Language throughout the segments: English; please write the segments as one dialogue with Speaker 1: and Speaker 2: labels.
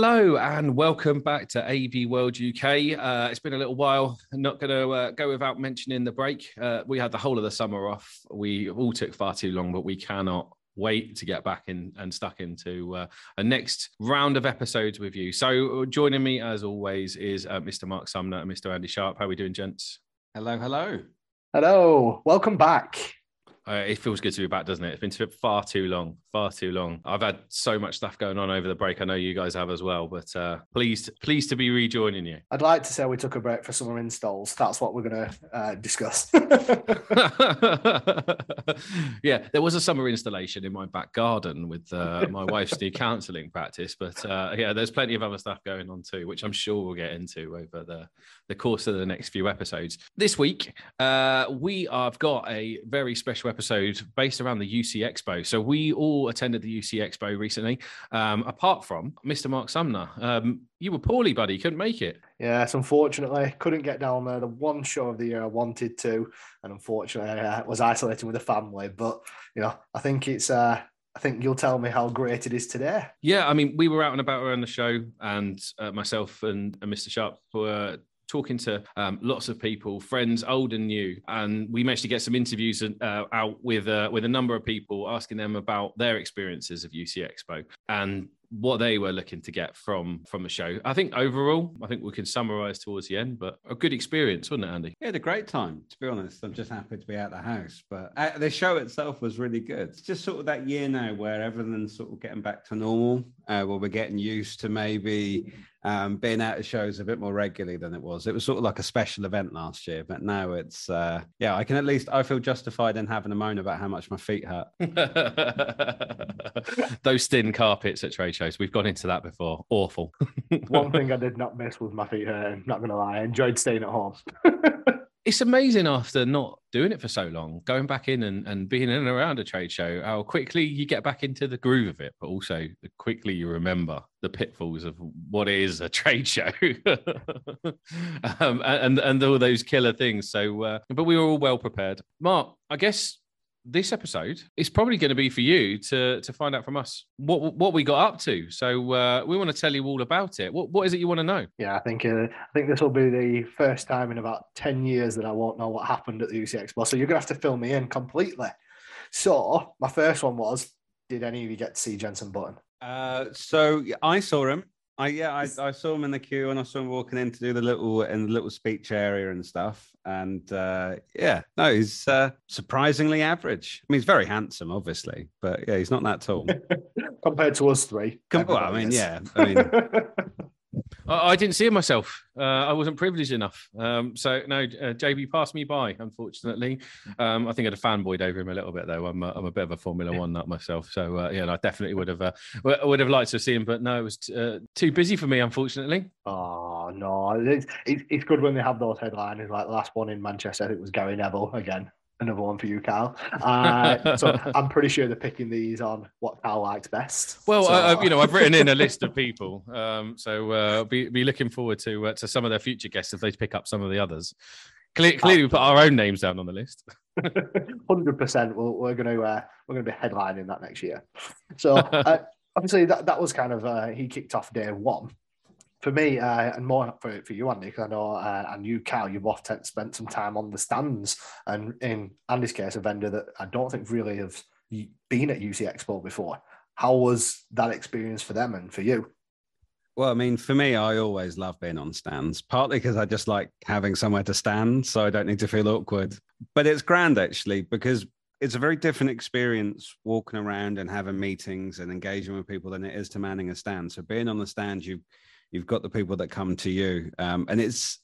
Speaker 1: Hello and welcome back to AV World UK. Uh, it's been a little while. I'm not going to uh, go without mentioning the break. Uh, we had the whole of the summer off. We all took far too long, but we cannot wait to get back in and stuck into uh, a next round of episodes with you. So, joining me as always is uh, Mr. Mark Sumner and Mr. Andy Sharp. How are we doing, gents?
Speaker 2: Hello, hello.
Speaker 3: Hello, welcome back.
Speaker 1: Uh, it feels good to be back, doesn't it? It's been far too long, far too long. I've had so much stuff going on over the break. I know you guys have as well, but uh, pleased, pleased to be rejoining you.
Speaker 3: I'd like to say we took a break for summer installs. That's what we're going to uh, discuss.
Speaker 1: yeah, there was a summer installation in my back garden with uh, my wife's new counselling practice, but uh, yeah, there's plenty of other stuff going on too, which I'm sure we'll get into over the the course of the next few episodes. This week, uh, we have got a very special episode based around the UC Expo. So we all attended the UC Expo recently, um, apart from Mr. Mark Sumner. Um, you were poorly, buddy. Couldn't make it.
Speaker 3: Yes, unfortunately, couldn't get down there. The one show of the year I wanted to, and unfortunately, I uh, was isolating with the family. But you know, I think it's. Uh, I think you'll tell me how great it is today.
Speaker 1: Yeah, I mean, we were out and about around the show, and uh, myself and, and Mr. Sharp were talking to um, lots of people, friends, old and new, and we managed to get some interviews uh, out with uh, with a number of people, asking them about their experiences of UC Expo. And what they were looking to get from from the show. I think overall, I think we can summarize towards the end, but a good experience, wasn't it, Andy?
Speaker 2: Yeah, a great time. To be honest, I'm just happy to be out the house. But uh, the show itself was really good. It's just sort of that year now where everything's sort of getting back to normal, uh, where we're getting used to maybe um, being out of shows a bit more regularly than it was. It was sort of like a special event last year, but now it's uh, yeah. I can at least I feel justified in having a moan about how much my feet hurt.
Speaker 1: Those thin carpets at trade shows, we've gone into that before. Awful.
Speaker 3: One thing I did not miss was my feet hurting. Not gonna lie, I enjoyed staying at home.
Speaker 1: It's amazing after not doing it for so long, going back in and, and being in and around a trade show, how quickly you get back into the groove of it, but also quickly you remember the pitfalls of what is a trade show um, and, and all those killer things. So, uh, but we were all well prepared. Mark, I guess this episode is probably going to be for you to to find out from us what what we got up to. So uh, we want to tell you all about it. What what is it you want to know?
Speaker 3: Yeah, I think uh, I think this will be the first time in about ten years that I won't know what happened at the UC Expo. So you're gonna have to fill me in completely. So my first one was: Did any of you get to see Jenson Button?
Speaker 2: Uh, so I saw him. I yeah, I, I saw him in the queue and I saw him walking in to do the little in the little speech area and stuff. And uh, yeah, no, he's uh, surprisingly average. I mean, he's very handsome, obviously, but yeah, he's not that tall
Speaker 3: compared to us three.
Speaker 2: Com- well, I mean, is. yeah, I mean.
Speaker 1: I, didn't see it myself. Uh, I wasn't privileged enough. Um, so no, uh, JB passed me by. Unfortunately, um, I think I'd have fanboyed over him a little bit though. I'm a, I'm a bit of a Formula One nut myself, so uh, yeah, I definitely would have uh, would have liked to see him, but no, it was t- uh, too busy for me, unfortunately.
Speaker 3: Oh no, it's, it's, it's good when they have those headlines. Like the last one in Manchester, it was Gary Neville again another one for you, Carl. Uh, so I'm pretty sure they're picking these on what Carl likes best.
Speaker 1: Well,
Speaker 3: so...
Speaker 1: uh, you know, I've written in a list of people, um, so uh, be be looking forward to uh, to some of their future guests if they pick up some of the others. Clearly, clearly we put our own names down on the list.
Speaker 3: Hundred percent. We're going to uh, we're going to be headlining that next year. So uh, obviously that that was kind of he kicked off day one for me, uh, and more for, for you, Andy, because I know, uh, and you, Cal, you've often spent some time on the stands, and in Andy's case, a vendor that I don't think really have been at UC Expo before. How was that experience for them and for you?
Speaker 2: Well, I mean, for me, I always love being on stands, partly because I just like having somewhere to stand, so I don't need to feel awkward. But it's grand actually, because it's a very different experience walking around and having meetings and engaging with people than it is to manning a stand. So being on the stand, you you've got the people that come to you, um, and it's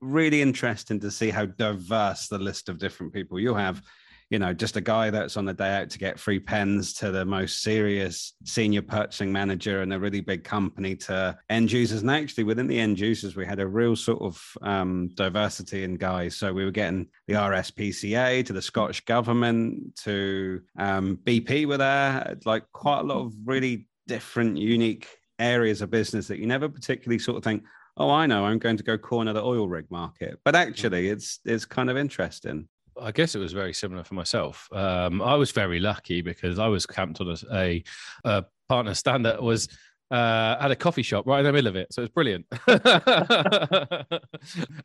Speaker 2: really interesting to see how diverse the list of different people you have. You know, just a guy that's on the day out to get free pens to the most serious senior purchasing manager in a really big company to end users. And actually, within the end users, we had a real sort of um, diversity in guys. So we were getting the RSPCA to the Scottish government to um, BP were there, like quite a lot of really different, unique areas of business that you never particularly sort of think, oh, I know, I'm going to go corner the oil rig market. But actually, mm. it's it's kind of interesting.
Speaker 1: I guess it was very similar for myself. Um, I was very lucky because I was camped on a, a, a partner stand that was uh, had a coffee shop right in the middle of it, so it's brilliant.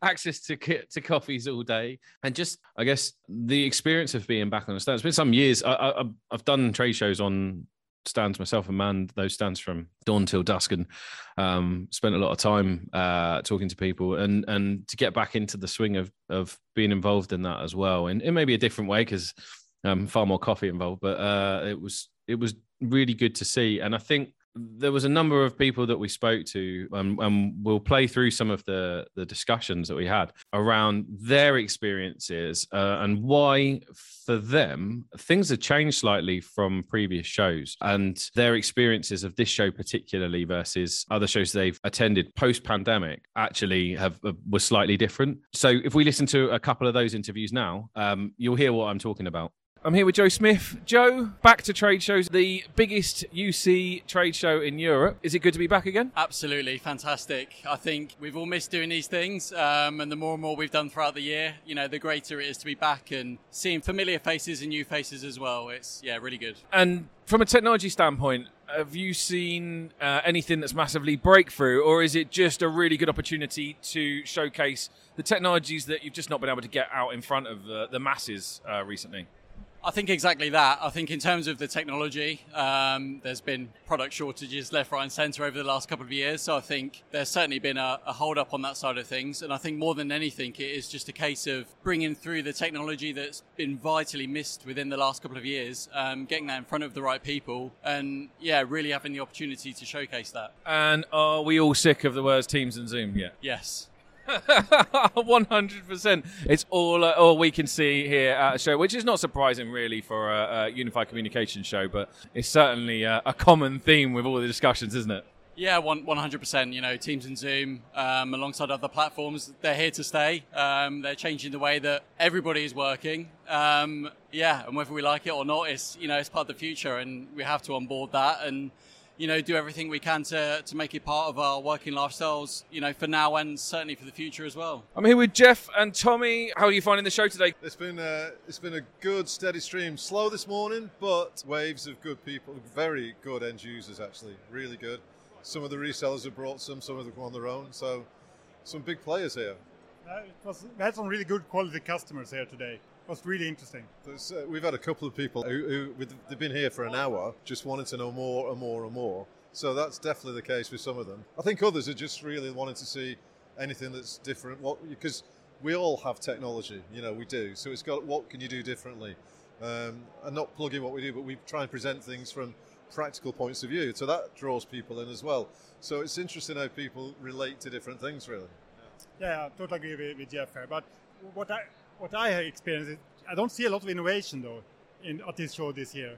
Speaker 1: Access to to coffees all day, and just I guess the experience of being back on the stand. It's been some years. I, I, I've done trade shows on stands myself and manned those stands from dawn till dusk and um, spent a lot of time uh, talking to people and and to get back into the swing of of being involved in that as well. And it may be a different way because um, far more coffee involved but uh, it was it was really good to see. And I think there was a number of people that we spoke to, and, and, we'll play through some of the the discussions that we had around their experiences uh, and why, for them, things have changed slightly from previous shows, and their experiences of this show particularly versus other shows they've attended post pandemic actually have uh, were slightly different. So, if we listen to a couple of those interviews now, um, you'll hear what I'm talking about. I'm here with Joe Smith. Joe, back to trade shows, the biggest UC trade show in Europe. Is it good to be back again?
Speaker 4: Absolutely, fantastic. I think we've all missed doing these things, um, and the more and more we've done throughout the year, you know, the greater it is to be back and seeing familiar faces and new faces as well. It's yeah, really good.
Speaker 1: And from a technology standpoint, have you seen uh, anything that's massively breakthrough, or is it just a really good opportunity to showcase the technologies that you've just not been able to get out in front of uh, the masses uh, recently?
Speaker 4: I think exactly that. I think in terms of the technology, um, there's been product shortages left, right, and centre over the last couple of years. So I think there's certainly been a, a hold up on that side of things. And I think more than anything, it is just a case of bringing through the technology that's been vitally missed within the last couple of years, um, getting that in front of the right people, and yeah, really having the opportunity to showcase that.
Speaker 1: And are we all sick of the words Teams and Zoom yet?
Speaker 4: Yes.
Speaker 1: One hundred percent. It's all uh, all we can see here at a show, which is not surprising, really, for a, a unified communication show. But it's certainly a, a, common theme with all the discussions, isn't it?
Speaker 4: Yeah, one hundred percent. You know, Teams and Zoom, um, alongside other platforms, they're here to stay. Um, they're changing the way that everybody is working. Um, yeah, and whether we like it or not, it's you know it's part of the future, and we have to onboard that and you know, do everything we can to, to make it part of our working lifestyles, you know, for now and certainly for the future as well.
Speaker 1: I'm here with Jeff and Tommy. How are you finding the show today?
Speaker 5: It's been a, uh, it's been a good, steady stream. Slow this morning, but waves of good people, very good end users actually, really good. Some of the resellers have brought some, some of them on their own. So, some big players here.
Speaker 6: Uh, was, we had some really good quality customers here today was really interesting.
Speaker 5: Uh, we've had a couple of people who, who they've been here for an hour, just wanting to know more and more and more. So that's definitely the case with some of them. I think others are just really wanting to see anything that's different. What because we all have technology, you know, we do. So it's got what can you do differently, um, and not plugging what we do, but we try and present things from practical points of view. So that draws people in as well. So it's interesting how people relate to different things, really.
Speaker 6: Yeah, I totally agree with, with Jeff here. But what I what I have experienced, I don't see a lot of innovation though in at this show this year.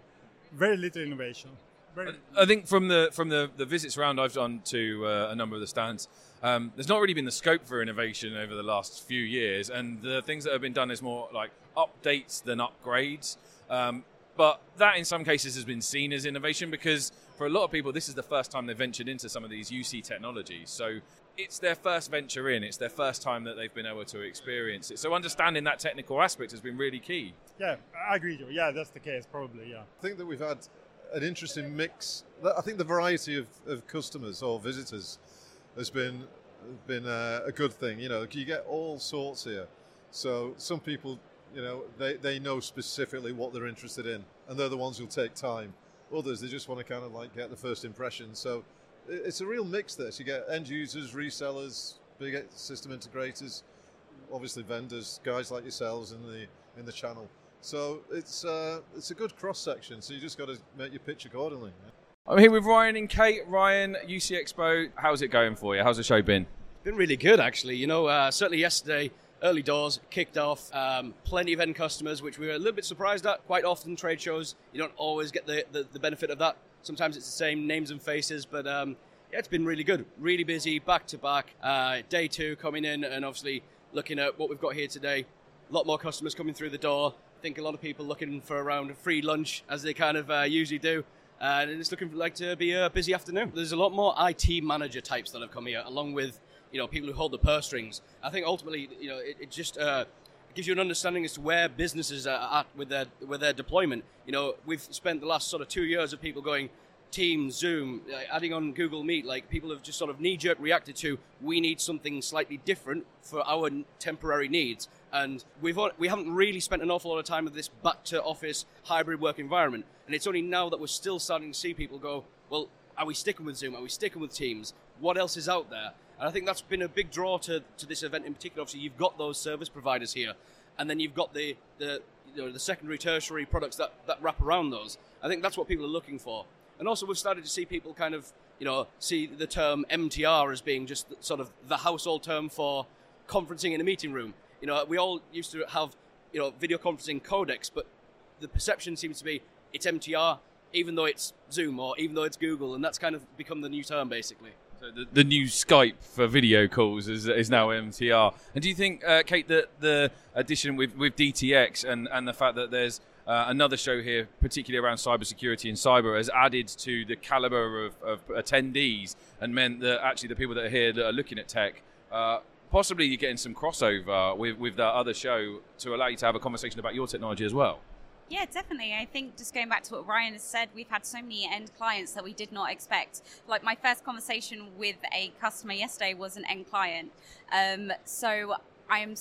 Speaker 6: Very little innovation. Very
Speaker 1: I think from the from the, the visits around I've done to uh, a number of the stands, um, there's not really been the scope for innovation over the last few years, and the things that have been done is more like updates than upgrades. Um, but that in some cases has been seen as innovation because for a lot of people this is the first time they've ventured into some of these UC technologies. So it's their first venture in. It's their first time that they've been able to experience it. So understanding that technical aspect has been really key.
Speaker 6: Yeah, I agree, Joe. Yeah, that's the case, probably. Yeah.
Speaker 5: I think that we've had an interesting mix. I think the variety of, of customers or visitors has been been a, a good thing. You know, you get all sorts here. So some people, you know, they, they know specifically what they're interested in, and they're the ones who'll take time. Others, they just want to kind of like get the first impression. So it's a real mix. This you get end users, resellers, big system integrators, obviously vendors, guys like yourselves in the in the channel. So it's uh, it's a good cross section. So you just got to make your pitch accordingly.
Speaker 1: I'm here with Ryan and Kate. Ryan, UC Expo, how's it going for you? How's the show been?
Speaker 7: Been really good, actually. You know, uh, certainly yesterday, early doors kicked off. Um, plenty of end customers, which we were a little bit surprised at. Quite often, trade shows you don't always get the, the, the benefit of that. Sometimes it's the same names and faces, but um, yeah, it's been really good. Really busy, back to back. Uh, day two coming in, and obviously looking at what we've got here today. A lot more customers coming through the door. I think a lot of people looking for around a free lunch, as they kind of uh, usually do. Uh, and it's looking like to be a busy afternoon. There's a lot more IT manager types that have come here, along with you know people who hold the purse strings. I think ultimately, you know, it, it just uh, gives you an understanding as to where businesses are at with their with their deployment. You know, we've spent the last sort of two years of people going, Teams, Zoom, adding on Google Meet, like people have just sort of knee jerk reacted to, we need something slightly different for our temporary needs. And we've we haven't really spent an awful lot of time with this back to office hybrid work environment. And it's only now that we're still starting to see people go, well, are we sticking with Zoom? Are we sticking with Teams? What else is out there? And I think that's been a big draw to, to this event in particular. Obviously, you've got those service providers here, and then you've got the, the you know, the secondary, tertiary products that, that wrap around those. I think that's what people are looking for. And also, we've started to see people kind of, you know, see the term MTR as being just sort of the household term for conferencing in a meeting room. You know, we all used to have, you know, video conferencing codecs, but the perception seems to be it's MTR, even though it's Zoom or even though it's Google, and that's kind of become the new term, basically.
Speaker 8: So the, the new Skype for video calls is, is now MTR. And do you think, uh, Kate, that the addition with, with DTX and, and the fact that there's uh, another show here, particularly around cybersecurity and cyber, has added to the caliber of, of, attendees and meant that actually the people that are here that are looking at tech, uh, possibly you're getting some crossover with, with that other show to allow you to have a conversation about your technology as well?
Speaker 9: Yeah, definitely. I think just going back to what Ryan has said, we've had so many end clients that we did not expect. Like my first conversation with a customer yesterday was an end client. Um, so I'm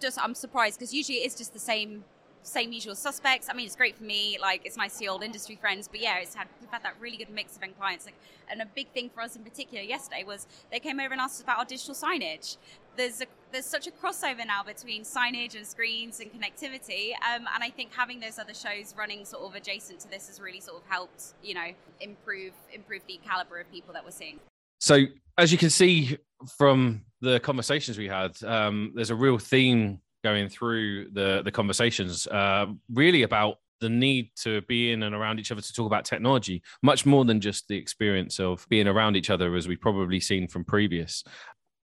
Speaker 9: just I'm surprised because usually it's just the same same usual suspects. I mean, it's great for me. Like, it's nice to see old industry friends. But yeah, it's had we've had that really good mix of end clients. Like, and a big thing for us in particular yesterday was they came over and asked us about our digital signage. There's a, there's such a crossover now between signage and screens and connectivity, um, and I think having those other shows running sort of adjacent to this has really sort of helped, you know, improve improve the caliber of people that we're seeing.
Speaker 1: So, as you can see from the conversations we had, um, there's a real theme going through the the conversations, uh, really about the need to be in and around each other to talk about technology, much more than just the experience of being around each other, as we've probably seen from previous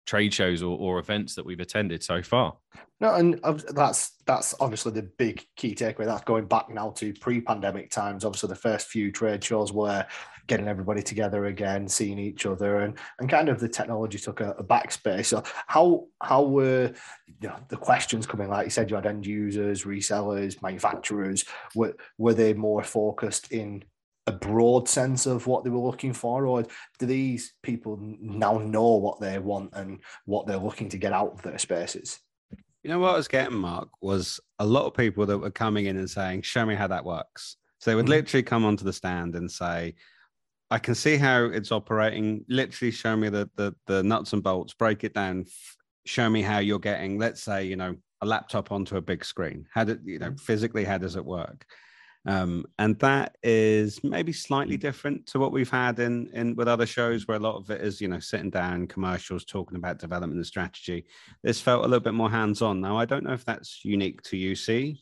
Speaker 1: trade shows or, or events that we've attended so far.
Speaker 3: No, and that's that's obviously the big key takeaway. That's going back now to pre-pandemic times. Obviously, the first few trade shows were getting everybody together again, seeing each other, and and kind of the technology took a, a backspace. So how how were you know, the questions coming? Like you said, you had end users, resellers, manufacturers. Were were they more focused in a broad sense of what they were looking for, or do these people now know what they want and what they're looking to get out of their spaces?
Speaker 2: You know what I was getting, Mark, was a lot of people that were coming in and saying, "Show me how that works." So they would mm-hmm. literally come onto the stand and say, I can see how it's operating. Literally, show me the, the the nuts and bolts. Break it down. Show me how you're getting, let's say, you know, a laptop onto a big screen. How did you know physically? How does it work? Um, and that is maybe slightly different to what we've had in in with other shows, where a lot of it is you know sitting down, commercials, talking about development and strategy. This felt a little bit more hands on. Now, I don't know if that's unique to UC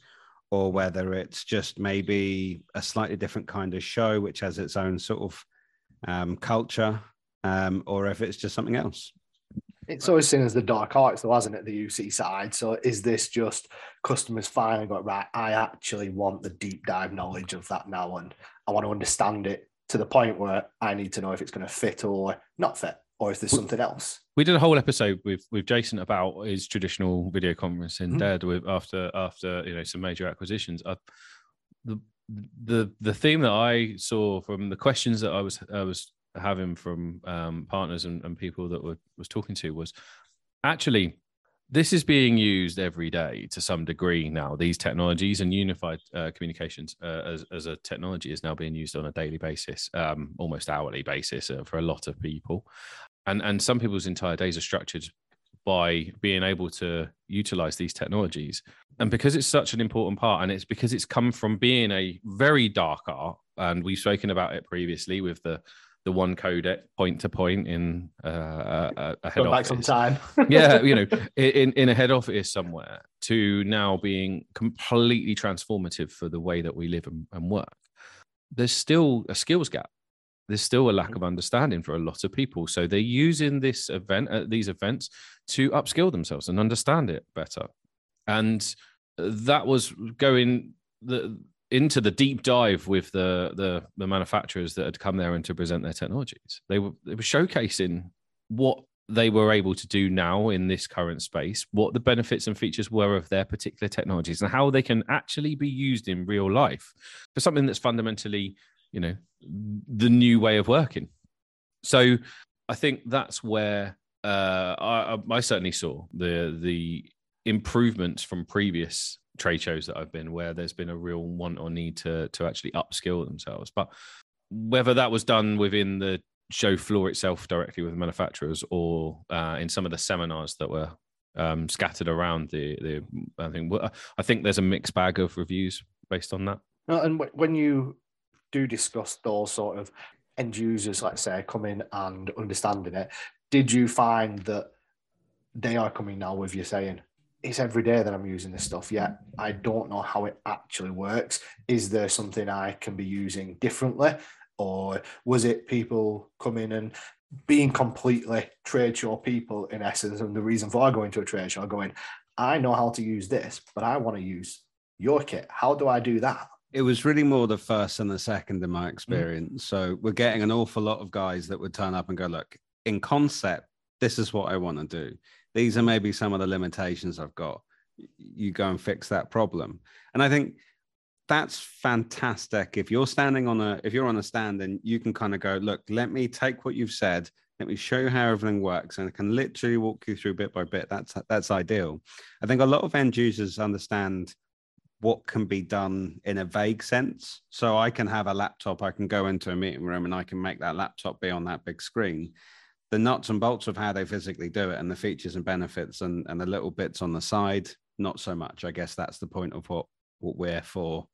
Speaker 2: or whether it's just maybe a slightly different kind of show, which has its own sort of um, culture, um, or if it's just something else.
Speaker 3: It's always seen as the dark arts, though, hasn't it? The UC side. So, is this just customers finally got right? I actually want the deep dive knowledge of that now, and I want to understand it to the point where I need to know if it's going to fit or not fit, or if there's something else.
Speaker 1: We did a whole episode with with Jason about his traditional video conference in mm-hmm. Dead with after after you know some major acquisitions. I, the the the theme that I saw from the questions that I was I was having from um, partners and, and people that were was talking to was actually this is being used every day to some degree now. These technologies and unified uh, communications uh, as, as a technology is now being used on a daily basis, um, almost hourly basis uh, for a lot of people. And and some people's entire days are structured by being able to utilize these technologies. And because it's such an important part, and it's because it's come from being a very dark art, and we've spoken about it previously with the the one codec point to point in uh, a, a head Going office.
Speaker 3: back some time.
Speaker 1: yeah, you know, in in a head office somewhere, to now being completely transformative for the way that we live and, and work. There's still a skills gap there's still a lack of understanding for a lot of people. So they're using this event, uh, these events, to upskill themselves and understand it better. And that was going the, into the deep dive with the, the the manufacturers that had come there and to present their technologies. They were they were showcasing what they were able to do now in this current space, what the benefits and features were of their particular technologies, and how they can actually be used in real life for something that's fundamentally you know the new way of working. So I think that's where uh, I, I certainly saw the the improvements from previous trade shows that I've been, where there's been a real want or need to to actually upskill themselves. But whether that was done within the show floor itself directly with manufacturers or uh, in some of the seminars that were um, scattered around the the I think I think there's a mixed bag of reviews based on that.
Speaker 3: and when you do discuss those sort of end users, let's say, coming and understanding it, did you find that they are coming now with you saying, it's every day that I'm using this stuff, yet I don't know how it actually works. Is there something I can be using differently? Or was it people coming and being completely trade show people in essence? And the reason for going to a trade show, going, I know how to use this, but I want to use your kit. How do I do that?
Speaker 2: It was really more the first and the second in my experience. Mm. So we're getting an awful lot of guys that would turn up and go, look, in concept, this is what I want to do. These are maybe some of the limitations I've got. You go and fix that problem. And I think that's fantastic. If you're standing on a, if you're on a stand and you can kind of go, look, let me take what you've said, let me show you how everything works, and I can literally walk you through bit by bit. That's that's ideal. I think a lot of end users understand what can be done in a vague sense. So I can have a laptop, I can go into a meeting room and I can make that laptop be on that big screen. The nuts and bolts of how they physically do it and the features and benefits and, and the little bits on the side, not so much. I guess that's the point of what, what we're for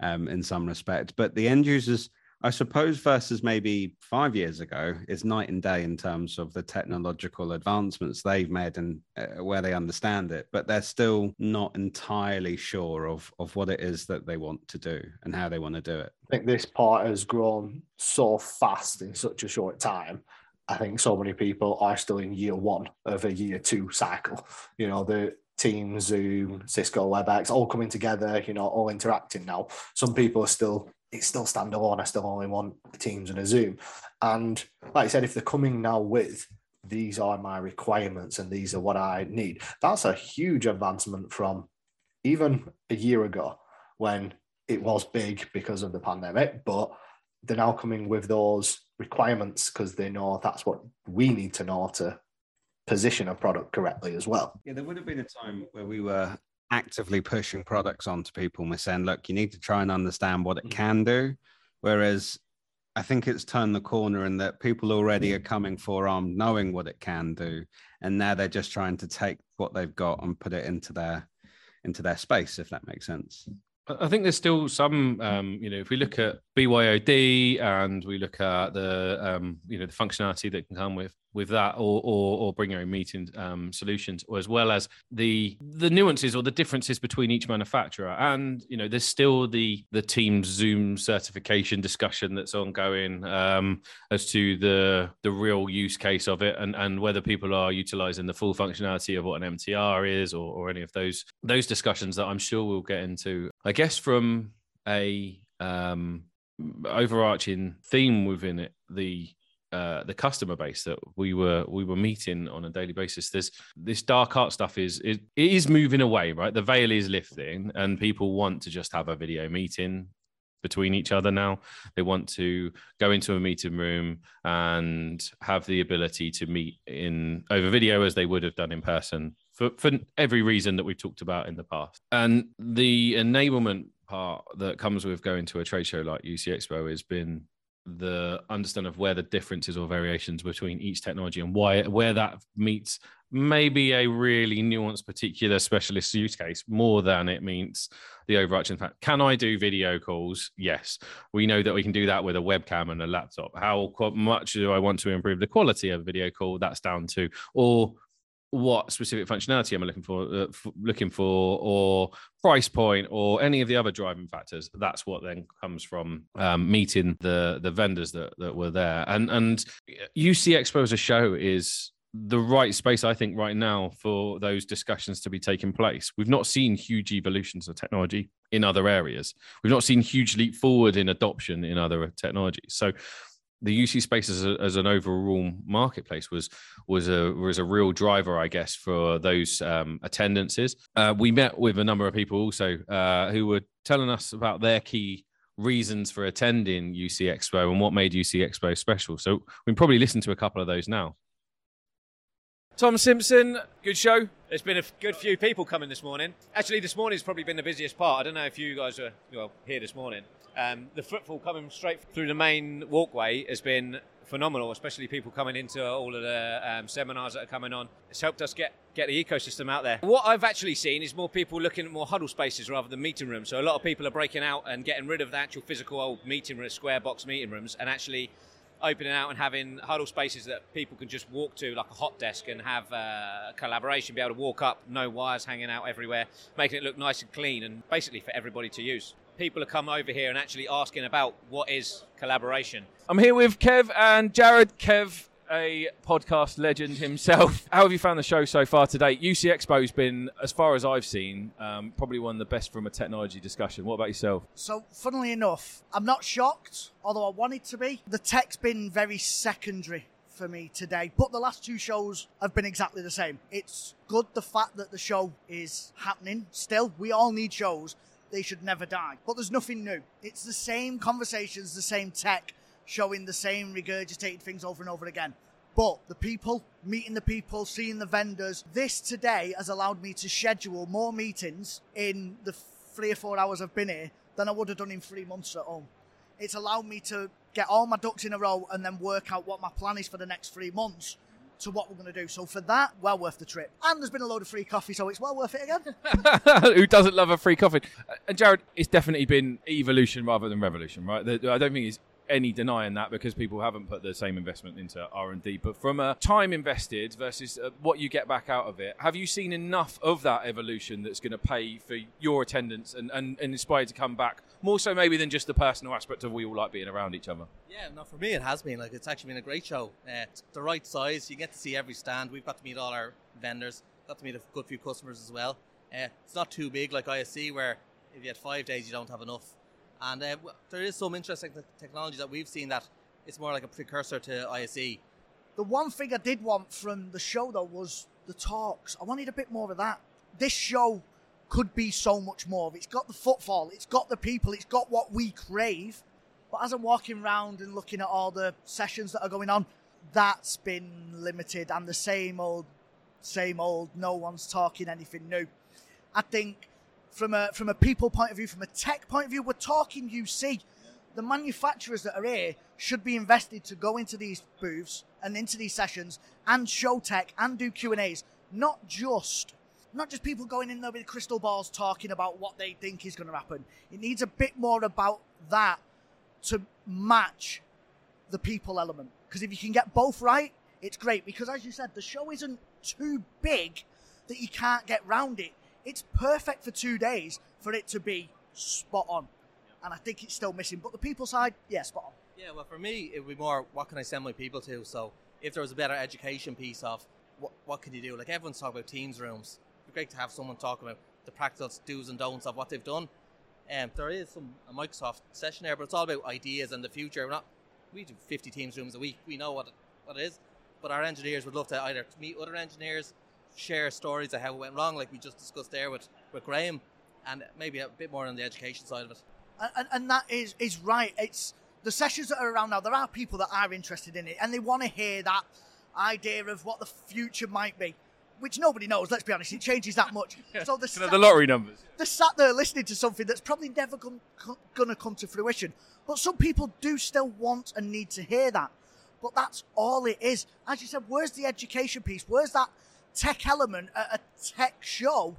Speaker 2: um, in some respect. But the end users, I suppose versus maybe five years ago is night and day in terms of the technological advancements they've made and uh, where they understand it, but they're still not entirely sure of, of what it is that they want to do and how they want to do it.
Speaker 3: I think this part has grown so fast in such a short time. I think so many people are still in year one of a year two cycle. You know, the Teams, Zoom, Cisco, WebEx, all coming together, you know, all interacting now. Some people are still it's still standalone. I still only want Teams and a Zoom. And like I said, if they're coming now with these are my requirements and these are what I need, that's a huge advancement from even a year ago when it was big because of the pandemic, but they're now coming with those requirements because they know that's what we need to know to position a product correctly as well.
Speaker 2: Yeah, there would have been a time where we were actively pushing products onto people and we're saying, look, you need to try and understand what it mm. can do. Whereas I think it's turned the corner in that people already are coming forearmed knowing what it can do. And now they're just trying to take what they've got and put it into their into their space, if that makes sense.
Speaker 1: I think there's still some, um, you know, if we look at BYOD and we look at the, um, you know, the functionality that can come with with that, or or, or bring your own meeting um, solutions, or as well as the the nuances or the differences between each manufacturer, and you know, there's still the the Teams Zoom certification discussion that's ongoing um, as to the the real use case of it, and and whether people are utilizing the full functionality of what an MTR is, or or any of those those discussions that I'm sure we'll get into. I guess from a um, overarching theme within it, the uh, the customer base that we were we were meeting on a daily basis. There's this dark art stuff is it, it is moving away, right? The veil is lifting, and people want to just have a video meeting between each other now. They want to go into a meeting room and have the ability to meet in over video as they would have done in person for, for every reason that we've talked about in the past. And the enablement part that comes with going to a trade show like UC Expo has been the understanding of where the differences or variations between each technology and why where that meets maybe a really nuanced particular specialist use case more than it means the overarching fact. Can i do video calls? Yes. We know that we can do that with a webcam and a laptop. How much do i want to improve the quality of a video call? That's down to or what specific functionality am I looking for, uh, f- looking for, or price point, or any of the other driving factors. That's what then comes from um, meeting the the vendors that that were there. And and UC Expo as a show is the right space, I think, right now for those discussions to be taking place. We've not seen huge evolutions of technology in other areas. We've not seen huge leap forward in adoption in other technologies. So the UC space as, a, as an overall marketplace was was a was a real driver, I guess, for those um, attendances. Uh, we met with a number of people also uh, who were telling us about their key reasons for attending UC Expo and what made UC Expo special. So we probably listen to a couple of those now.
Speaker 8: Tom Simpson, good show.
Speaker 10: There's been a good few people coming this morning. Actually, this morning's probably been the busiest part. I don't know if you guys were well here this morning. Um, the footfall coming straight through the main walkway has been phenomenal, especially people coming into all of the um, seminars that are coming on. It's helped us get, get the ecosystem out there. What I've actually seen is more people looking at more huddle spaces rather than meeting rooms. So a lot of people are breaking out and getting rid of the actual physical old meeting room, square box meeting rooms, and actually opening out and having huddle spaces that people can just walk to, like a hot desk, and have uh, collaboration, be able to walk up, no wires hanging out everywhere, making it look nice and clean, and basically for everybody to use. People are come over here and actually asking about what is collaboration.
Speaker 8: I'm here with Kev and Jared. Kev, a podcast legend himself. How have you found the show so far today? UC Expo's been, as far as I've seen, um, probably one of the best from a technology discussion. What about yourself?
Speaker 11: So, funnily enough, I'm not shocked, although I wanted to be. The tech's been very secondary for me today, but the last two shows have been exactly the same. It's good the fact that the show is happening still. We all need shows. They should never die. But there's nothing new. It's the same conversations, the same tech, showing the same regurgitated things over and over again. But the people, meeting the people, seeing the vendors, this today has allowed me to schedule more meetings in the three or four hours I've been here than I would have done in three months at home. It's allowed me to get all my ducks in a row and then work out what my plan is for the next three months to what we're going to do. So for that, well worth the trip. And there's been a load of free coffee, so it's well worth it again.
Speaker 8: Who doesn't love a free coffee? And Jared, it's definitely been evolution rather than revolution, right? I don't think it's any denying that because people haven't put the same investment into R&D. But from a time invested versus uh, what you get back out of it, have you seen enough of that evolution that's going to pay for your attendance and, and, and inspire to come back? More so maybe than just the personal aspect of we all like being around each other.
Speaker 12: Yeah, no, for me it has been like it's actually been a great show. Uh, the right size. You get to see every stand. We've got to meet all our vendors. Got to meet a good few customers as well. Uh, it's not too big like ISE where if you had five days you don't have enough. And uh, there is some interesting te- technology that we've seen that it's more like a precursor to ISE.
Speaker 11: The one thing I did want from the show though was the talks. I wanted a bit more of that. This show could be so much more. It's got the footfall, it's got the people, it's got what we crave. But as I'm walking around and looking at all the sessions that are going on, that's been limited and the same old, same old. No one's talking anything new. I think from a from a people point of view, from a tech point of view, we're talking UC. The manufacturers that are here should be invested to go into these booths and into these sessions and show tech and do Q and A's, not just not just people going in there with crystal balls talking about what they think is going to happen. It needs a bit more about that to match the people element. Because if you can get both right, it's great. Because as you said, the show isn't too big that you can't get round it. It's perfect for two days for it to be spot on. And I think it's still missing. But the people side, yeah, spot on.
Speaker 12: Yeah, well, for me, it would be more what can I send my people to? So if there was a better education piece of what, what can you do? Like everyone's talking about Teams rooms. It'd be great to have someone talk about the practical do's and don'ts of what they've done. Um, there is some a Microsoft session there, but it's all about ideas and the future. We're not we do 50 Teams rooms a week. We know what it, what it is, but our engineers would love to either meet other engineers, share stories of how it went wrong, like we just discussed there with, with Graham, and maybe a bit more on the education side of it.
Speaker 11: and, and, and that is is right. It's the sessions that are around now. There are people that are interested in it, and they want to hear that idea of what the future might be, which nobody knows. Let's be honest, it changes that much. So the
Speaker 8: Kind of the lottery numbers.
Speaker 11: they're sat there listening to something that's probably never come, co- gonna come to fruition. But some people do still want and need to hear that. But that's all it is. As you said, where's the education piece? Where's that tech element at a tech show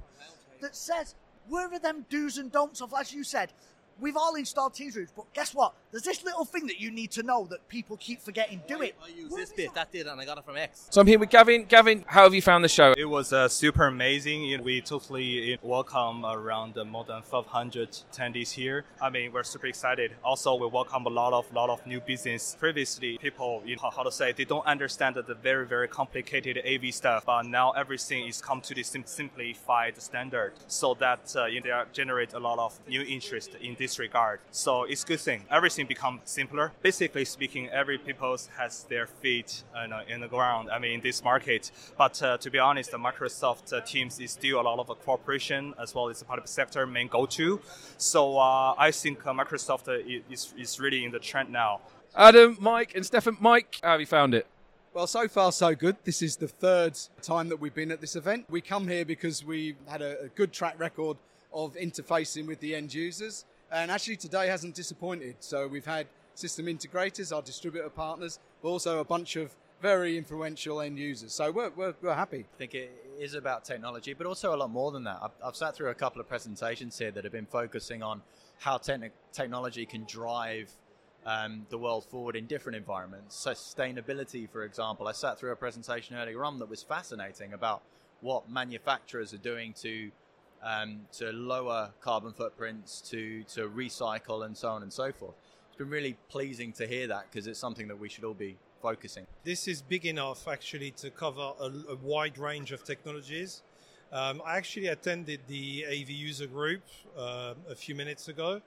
Speaker 11: that says, where are them do's and don'ts of, as you said, we've all installed Teams rooms, but guess what? There's this little thing that you need to know that people keep forgetting. Do it.
Speaker 12: I use this bit, that did, and I got it from X.
Speaker 8: So I'm here with Gavin. Gavin, how have you found the show?
Speaker 13: It was uh, super amazing. We totally welcome around uh, more than 500 attendees here. I mean, we're super excited. Also, we welcome a lot of lot of new business. Previously, people, you know, how to say, they don't understand the very very complicated AV stuff. But now everything is come to the sim- simplified standard, so that uh, you know, they generate a lot of new interest in this this regard. So it's a good thing. Everything becomes simpler. Basically speaking, every people has their feet uh, in the ground. I mean, in this market. But uh, to be honest, the Microsoft uh, Teams is still a lot of cooperation as well as part of the public sector main go-to. So uh, I think uh, Microsoft is, is really in the trend now.
Speaker 8: Adam, Mike, and Stefan. Mike, how have you found it?
Speaker 14: Well, so far so good. This is the third time that we've been at this event. We come here because we had a, a good track record of interfacing with the end users, and actually today hasn't disappointed. So we've had system integrators, our distributor partners, but also a bunch of very influential end users. So we're, we're, we're happy.
Speaker 15: I think it is about technology, but also a lot more than that. I've, I've sat through a couple of presentations here that have been focusing on how te- technology can drive um, the world forward in different environments. Sustainability, for example. I sat through a presentation earlier on that was fascinating about what manufacturers are doing to um, to lower carbon footprints, to to recycle, and so on and so forth. It's been really pleasing to hear that because it's something that we should all be focusing.
Speaker 16: This is big enough actually to cover a, a wide range of technologies. Um, I actually attended the AV user group uh, a few minutes ago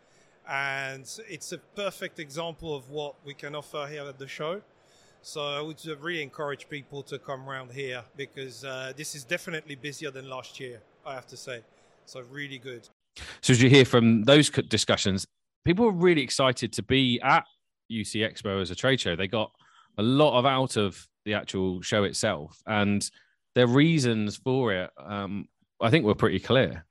Speaker 16: and it's a perfect example of what we can offer here at the show. So I would really encourage people to come around here because uh, this is definitely busier than last year, I have to say. So really good.
Speaker 1: So as you hear from those discussions, people are really excited to be at UC Expo as a trade show. They got a lot of out of the actual show itself, and their reasons for it, um, I think, were pretty clear.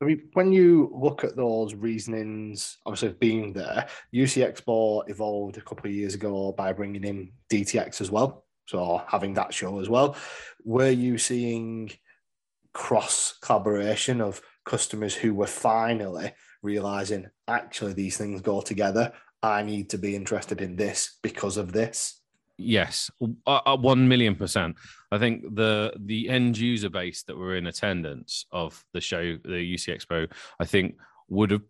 Speaker 3: I mean, when you look at those reasonings, obviously of being there, UC Expo evolved a couple of years ago by bringing in DTX as well. So having that show as well. Were you seeing cross collaboration of customers who were finally realizing actually these things go together? I need to be interested in this because of this.
Speaker 1: Yes, uh, uh, one million percent. I think the the end user base that were in attendance of the show, the UC Expo, I think would have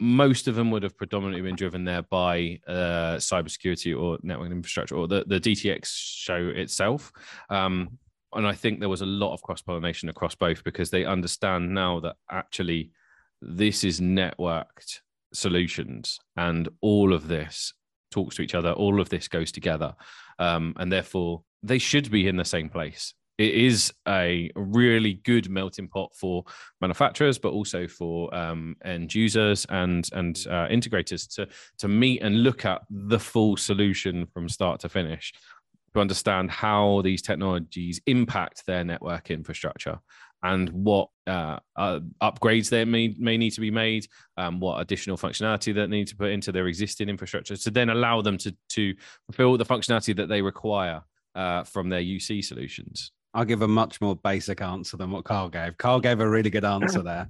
Speaker 1: most of them would have predominantly been driven there by uh, cybersecurity or network infrastructure or the, the DTX show itself. Um, and I think there was a lot of cross pollination across both because they understand now that actually this is networked solutions and all of this talks to each other. All of this goes together, um, and therefore they should be in the same place. It is a really good melting pot for manufacturers, but also for um, end users and and uh, integrators to to meet and look at the full solution from start to finish to understand how these technologies impact their network infrastructure and what uh, uh, upgrades there may, may need to be made, um, what additional functionality that need to put into their existing infrastructure to then allow them to, to fulfill the functionality that they require uh, from their UC solutions.
Speaker 2: I'll give a much more basic answer than what Carl gave. Carl gave a really good answer there.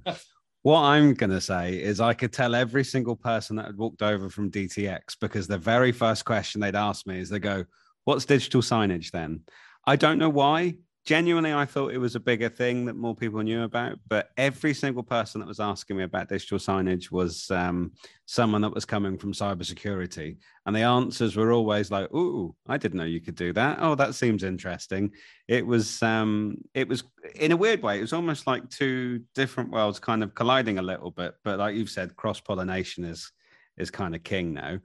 Speaker 2: what I'm going to say is I could tell every single person that had walked over from DTX because the very first question they'd ask me is they go, What's digital signage then? I don't know why. Genuinely i thought it was a bigger thing that more people knew about but every single person that was asking me about digital signage was um, someone that was coming from cybersecurity. And the answers were always like "Ooh, i didn't know you could do that. Oh that seems interesting. It was um, it was in a weird way it was almost like two different worlds kind of colliding a little bit. But like you've said cross pollination is is kind of king now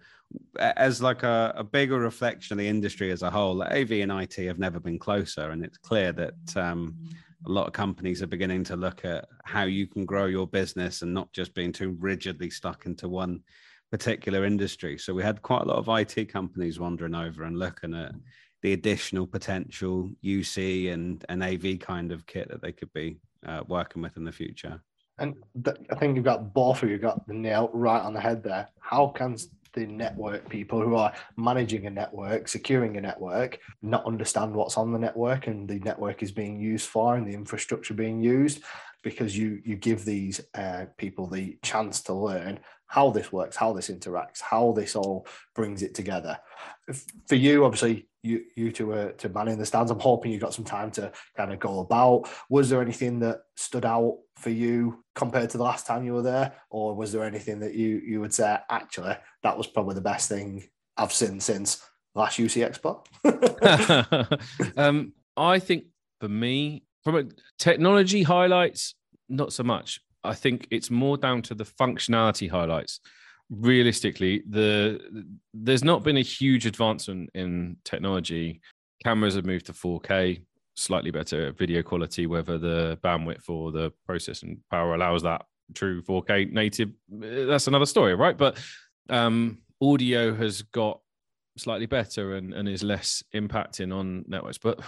Speaker 2: as like a, a, bigger reflection of the industry as a whole, AV and IT have never been closer, and it's clear that um, a lot of companies are beginning to look at how you can grow your business and not just being too rigidly stuck into one particular industry. So we had quite a lot of IT companies wandering over and looking at the additional potential UC and an AV kind of kit that they could be uh, working with in the future.
Speaker 3: And th- I think you've got both of you got the nail right on the head there. How can the network people who are managing a network, securing a network, not understand what's on the network and the network is being used for and the infrastructure being used because you you give these uh, people the chance to learn how this works, how this interacts, how this all brings it together. For you, obviously, you you two were to man in the stands. I'm hoping you got some time to kind of go about. Was there anything that stood out for you compared to the last time you were there, or was there anything that you you would say actually that was probably the best thing I've seen since last UC Expo?
Speaker 1: um, I think for me, from a technology highlights, not so much. I think it's more down to the functionality highlights. realistically, the there's not been a huge advancement in technology. Cameras have moved to 4K, slightly better video quality, whether the bandwidth or the processing power allows that true 4K native. That's another story, right? But um, audio has got slightly better and, and is less impacting on networks. But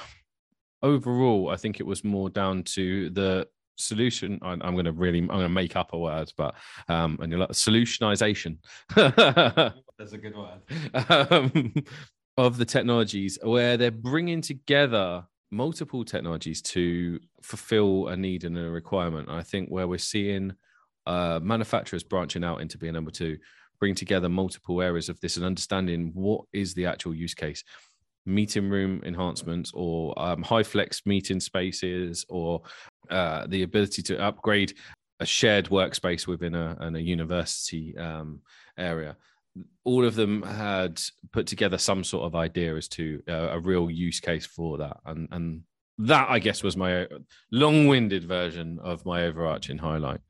Speaker 1: overall, I think it was more down to the solution. I, I'm going to really, I'm going to make up a word, but um, and you're like solutionization.
Speaker 2: That's a good word.
Speaker 1: um, of the technologies where they're bringing together multiple technologies to fulfill a need and a requirement. I think where we're seeing uh, manufacturers branching out into being able to bring together multiple areas of this and understanding what is the actual use case meeting room enhancements or um, high flex meeting spaces or uh, the ability to upgrade a shared workspace within a, a university um, area all of them had put together some sort of idea as to uh, a real use case for that and and that i guess was my long-winded version of my overarching highlight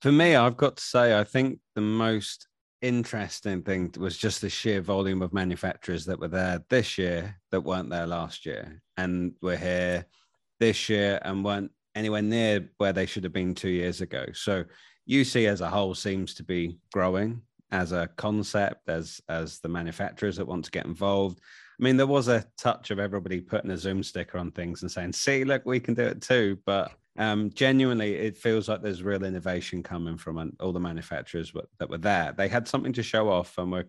Speaker 2: For me, I've got to say, I think the most interesting thing was just the sheer volume of manufacturers that were there this year that weren't there last year. And were here this year and weren't anywhere near where they should have been two years ago. So UC as a whole seems to be growing as a concept, as as the manufacturers that want to get involved. I mean, there was a touch of everybody putting a Zoom sticker on things and saying, "See, look, we can do it too." But um, genuinely, it feels like there's real innovation coming from all the manufacturers that were there. They had something to show off, and were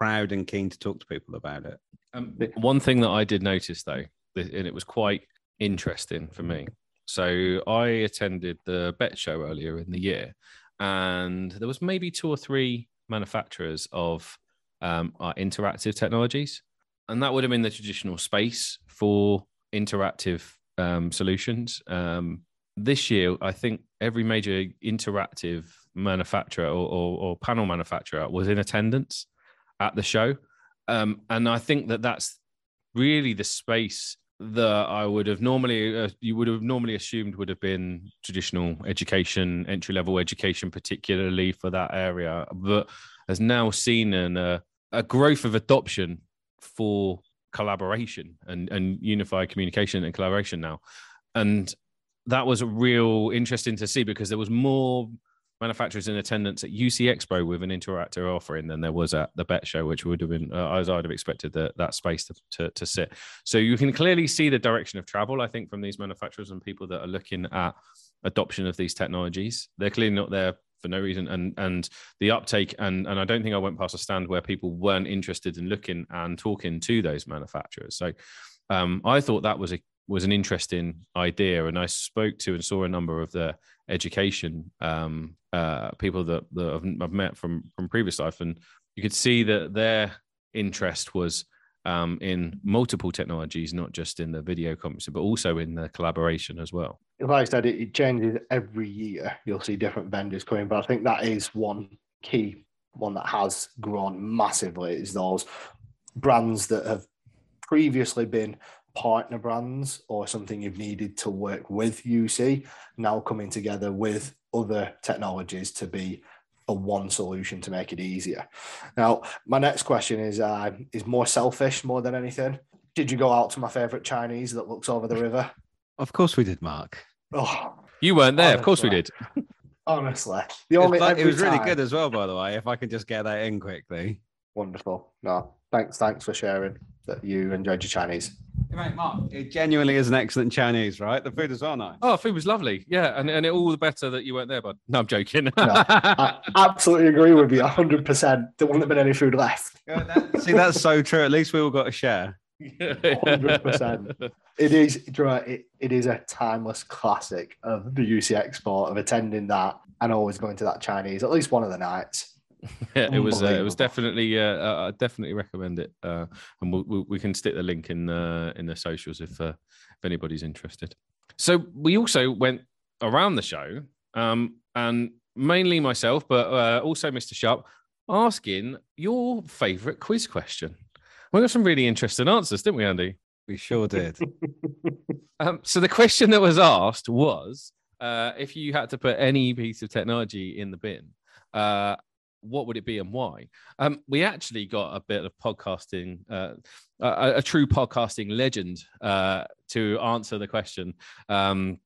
Speaker 2: proud and keen to talk to people about it.
Speaker 1: Um, one thing that I did notice though, th- and it was quite interesting for me. So I attended the Bett Show earlier in the year, and there was maybe two or three manufacturers of um, our interactive technologies, and that would have been the traditional space for interactive um, solutions. Um, this year, I think every major interactive manufacturer or, or, or panel manufacturer was in attendance at the show. Um, and I think that that's really the space that I would have normally, uh, you would have normally assumed would have been traditional education, entry level education, particularly for that area, but has now seen an, uh, a growth of adoption for collaboration and, and unified communication and collaboration now. And that was real interesting to see because there was more manufacturers in attendance at UC Expo with an interactive offering than there was at the Bett Show, which would have been uh, as I'd have expected that that space to, to to sit. So you can clearly see the direction of travel, I think, from these manufacturers and people that are looking at adoption of these technologies. They're clearly not there for no reason, and and the uptake and and I don't think I went past a stand where people weren't interested in looking and talking to those manufacturers. So um, I thought that was a was an interesting idea, and I spoke to and saw a number of the education um, uh, people that, that I've, I've met from from previous life, and you could see that their interest was um, in multiple technologies, not just in the video conferencing, but also in the collaboration as well.
Speaker 3: like I said, it, it changes every year. You'll see different vendors coming, but I think that is one key one that has grown massively. Is those brands that have previously been partner brands or something you've needed to work with UC now coming together with other technologies to be a one solution to make it easier. Now, my next question is uh, is more selfish more than anything. Did you go out to my favorite Chinese that looks over the river?
Speaker 2: Of course, we did, Mark.
Speaker 3: Oh,
Speaker 1: You weren't there, of course we did.
Speaker 3: honestly, the
Speaker 2: It was,
Speaker 3: only
Speaker 2: fun- it
Speaker 3: every
Speaker 2: was really good as well, by the way. If I could just get that in quickly.
Speaker 3: Wonderful. No, thanks, thanks for sharing that you enjoyed your Chinese.
Speaker 2: Mate, Mark, it genuinely is an excellent Chinese, right? The food is well nice.
Speaker 1: Oh, food was lovely. Yeah, and, and it all the better that you weren't there, bud. No, I'm joking.
Speaker 3: No, I absolutely agree with you, hundred percent. There wouldn't have been any food left.
Speaker 2: See, that's so true. At least we all got a share.
Speaker 3: Hundred percent. It is. do you know what, It, it is a timeless classic of the UC Expo of attending that and always going to that Chinese at least one of the nights.
Speaker 1: Yeah, it was. Uh, it was definitely. Uh, uh, I definitely recommend it, uh, and we'll, we'll, we can stick the link in uh, in the socials if uh, if anybody's interested. So we also went around the show, um, and mainly myself, but uh, also Mr. Sharp, asking your favourite quiz question. We got some really interesting answers, didn't we, Andy?
Speaker 2: We sure did.
Speaker 1: Um, so the question that was asked was, uh, if you had to put any piece of technology in the bin, uh, what would it be and why? Um, we actually got a bit of podcasting, uh, a, a, true podcasting legend uh, to answer the question. Um,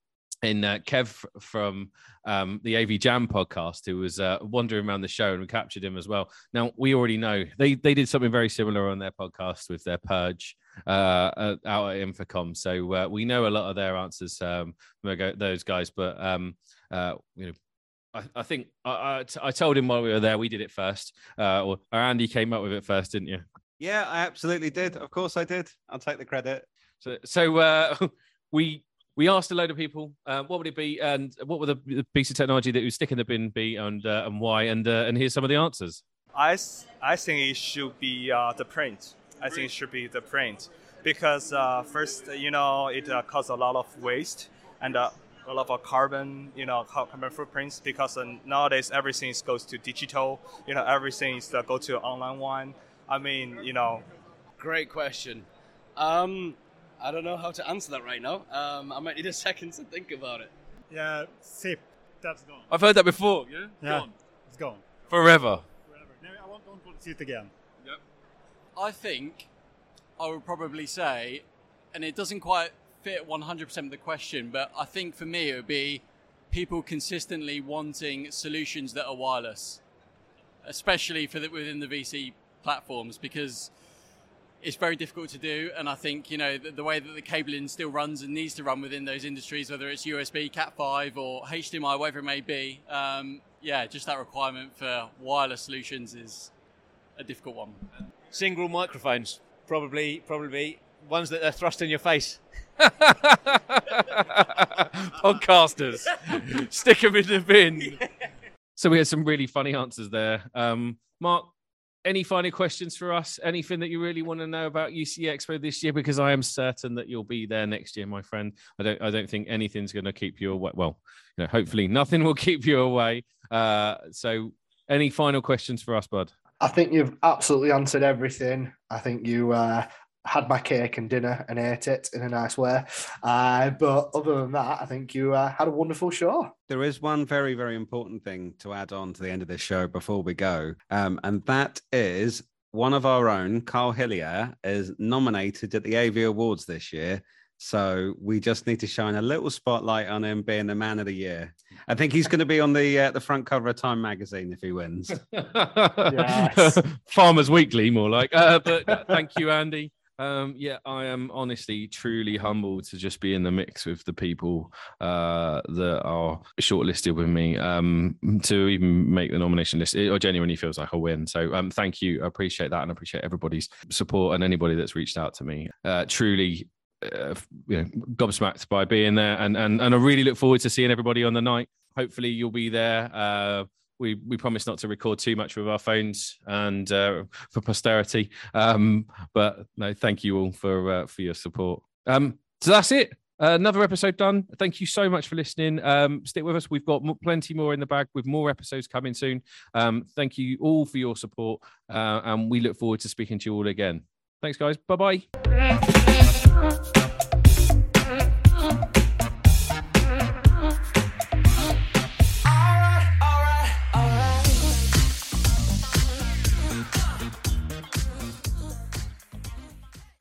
Speaker 1: in uh, Kev from um, the AV Jam podcast, who was uh, wandering around the show, and we captured him as well. Now we already know they they did something very similar on their podcast with their purge uh, uh out at InfoComm, so uh, we know a lot of their answers um, those guys. But um, uh, you know, I, I think I, I, told him while we were there, we did it first, or, or Andy came up with it first, didn't you?
Speaker 2: Yeah, I absolutely did. Of course, I did. I'll take the credit.
Speaker 1: So, so we we asked a load of people uh, what would it be and what would the, the, piece of technology that would stick in the bin be and uh, and why and uh, and here's some of the answers
Speaker 13: i, I think it should be uh, the print i think it should be the print because uh, first you know it uh, causes a lot of waste and a lot of carbon you know carbon footprints because nowadays everything goes to digital you know everything is go to online one i mean you know
Speaker 7: great question um, I don't know how to answer that right now. Um, I might need a second to think about it.
Speaker 6: Yeah, SIP, that's gone.
Speaker 8: I've heard that before. Yeah,
Speaker 6: yeah, gone. it's gone
Speaker 8: forever.
Speaker 6: Forever. No, I won't, don't want to see it again.
Speaker 4: Yep. I think I would probably say, and it doesn't quite fit 100% of the question, but I think for me it would be people consistently wanting solutions that are wireless, especially for the, within the VC platforms, because it's very difficult to do. And I think, you know, the, the, way that the cabling still runs and needs to run within those industries, whether it's USB, Cat5, or HDMI, whatever it may be, um, yeah, just that requirement for wireless solutions is a difficult one.
Speaker 10: Single microphones, probably, probably ones that are thrust in your face.
Speaker 8: Podcasters, stick them in the bin. So we had some really funny answers there. Um, Mark, any final questions for us? Anything that you really want to know about UC Expo this year? Because I am certain that you'll be there next year, my friend. I don't. I don't think anything's going to keep you away. Well, you know, hopefully nothing will keep you away. Uh, so, any final questions for us, Bud?
Speaker 3: I think you've absolutely answered everything. I think you uh, had my cake and dinner and ate it in a nice way. Uh, but other than that, I think you uh, had a wonderful show.
Speaker 2: There is one very, very important thing to add on to the end of this show before we go. Um, and that is one of our own, Kiel Hillier, is nominated at the AV Awards this year. So we just need to shine a little spotlight on him being the man of the year. I think he's going to be on the uh, the front cover of Time magazine if he wins.
Speaker 1: Farmers Weekly, more like. Uh, but uh, thank you, Andy. Um, yeah, I am honestly truly humbled to just be in the mix with the people uh, that are shortlisted with me um, to even make the nomination list. It genuinely feels like a win. So um, thank you. I appreciate that and I appreciate everybody's support and anybody that's reached out to me. Uh, truly, uh, you know, gobsmacked by being there, and and and I really look forward to seeing everybody on the night. Hopefully, you'll be there. We we promise not to record too much with our phones and uh, for posterity. Um, but no, thank you all for uh, for your support. Um, so that's it. Uh, another episode done. Thank you so much for listening. Um, stick with us. We've got plenty more in the bag with more episodes coming soon. Um, thank you all for your support, uh, and we look forward to speaking to you all again. Thanks, guys. Bye bye.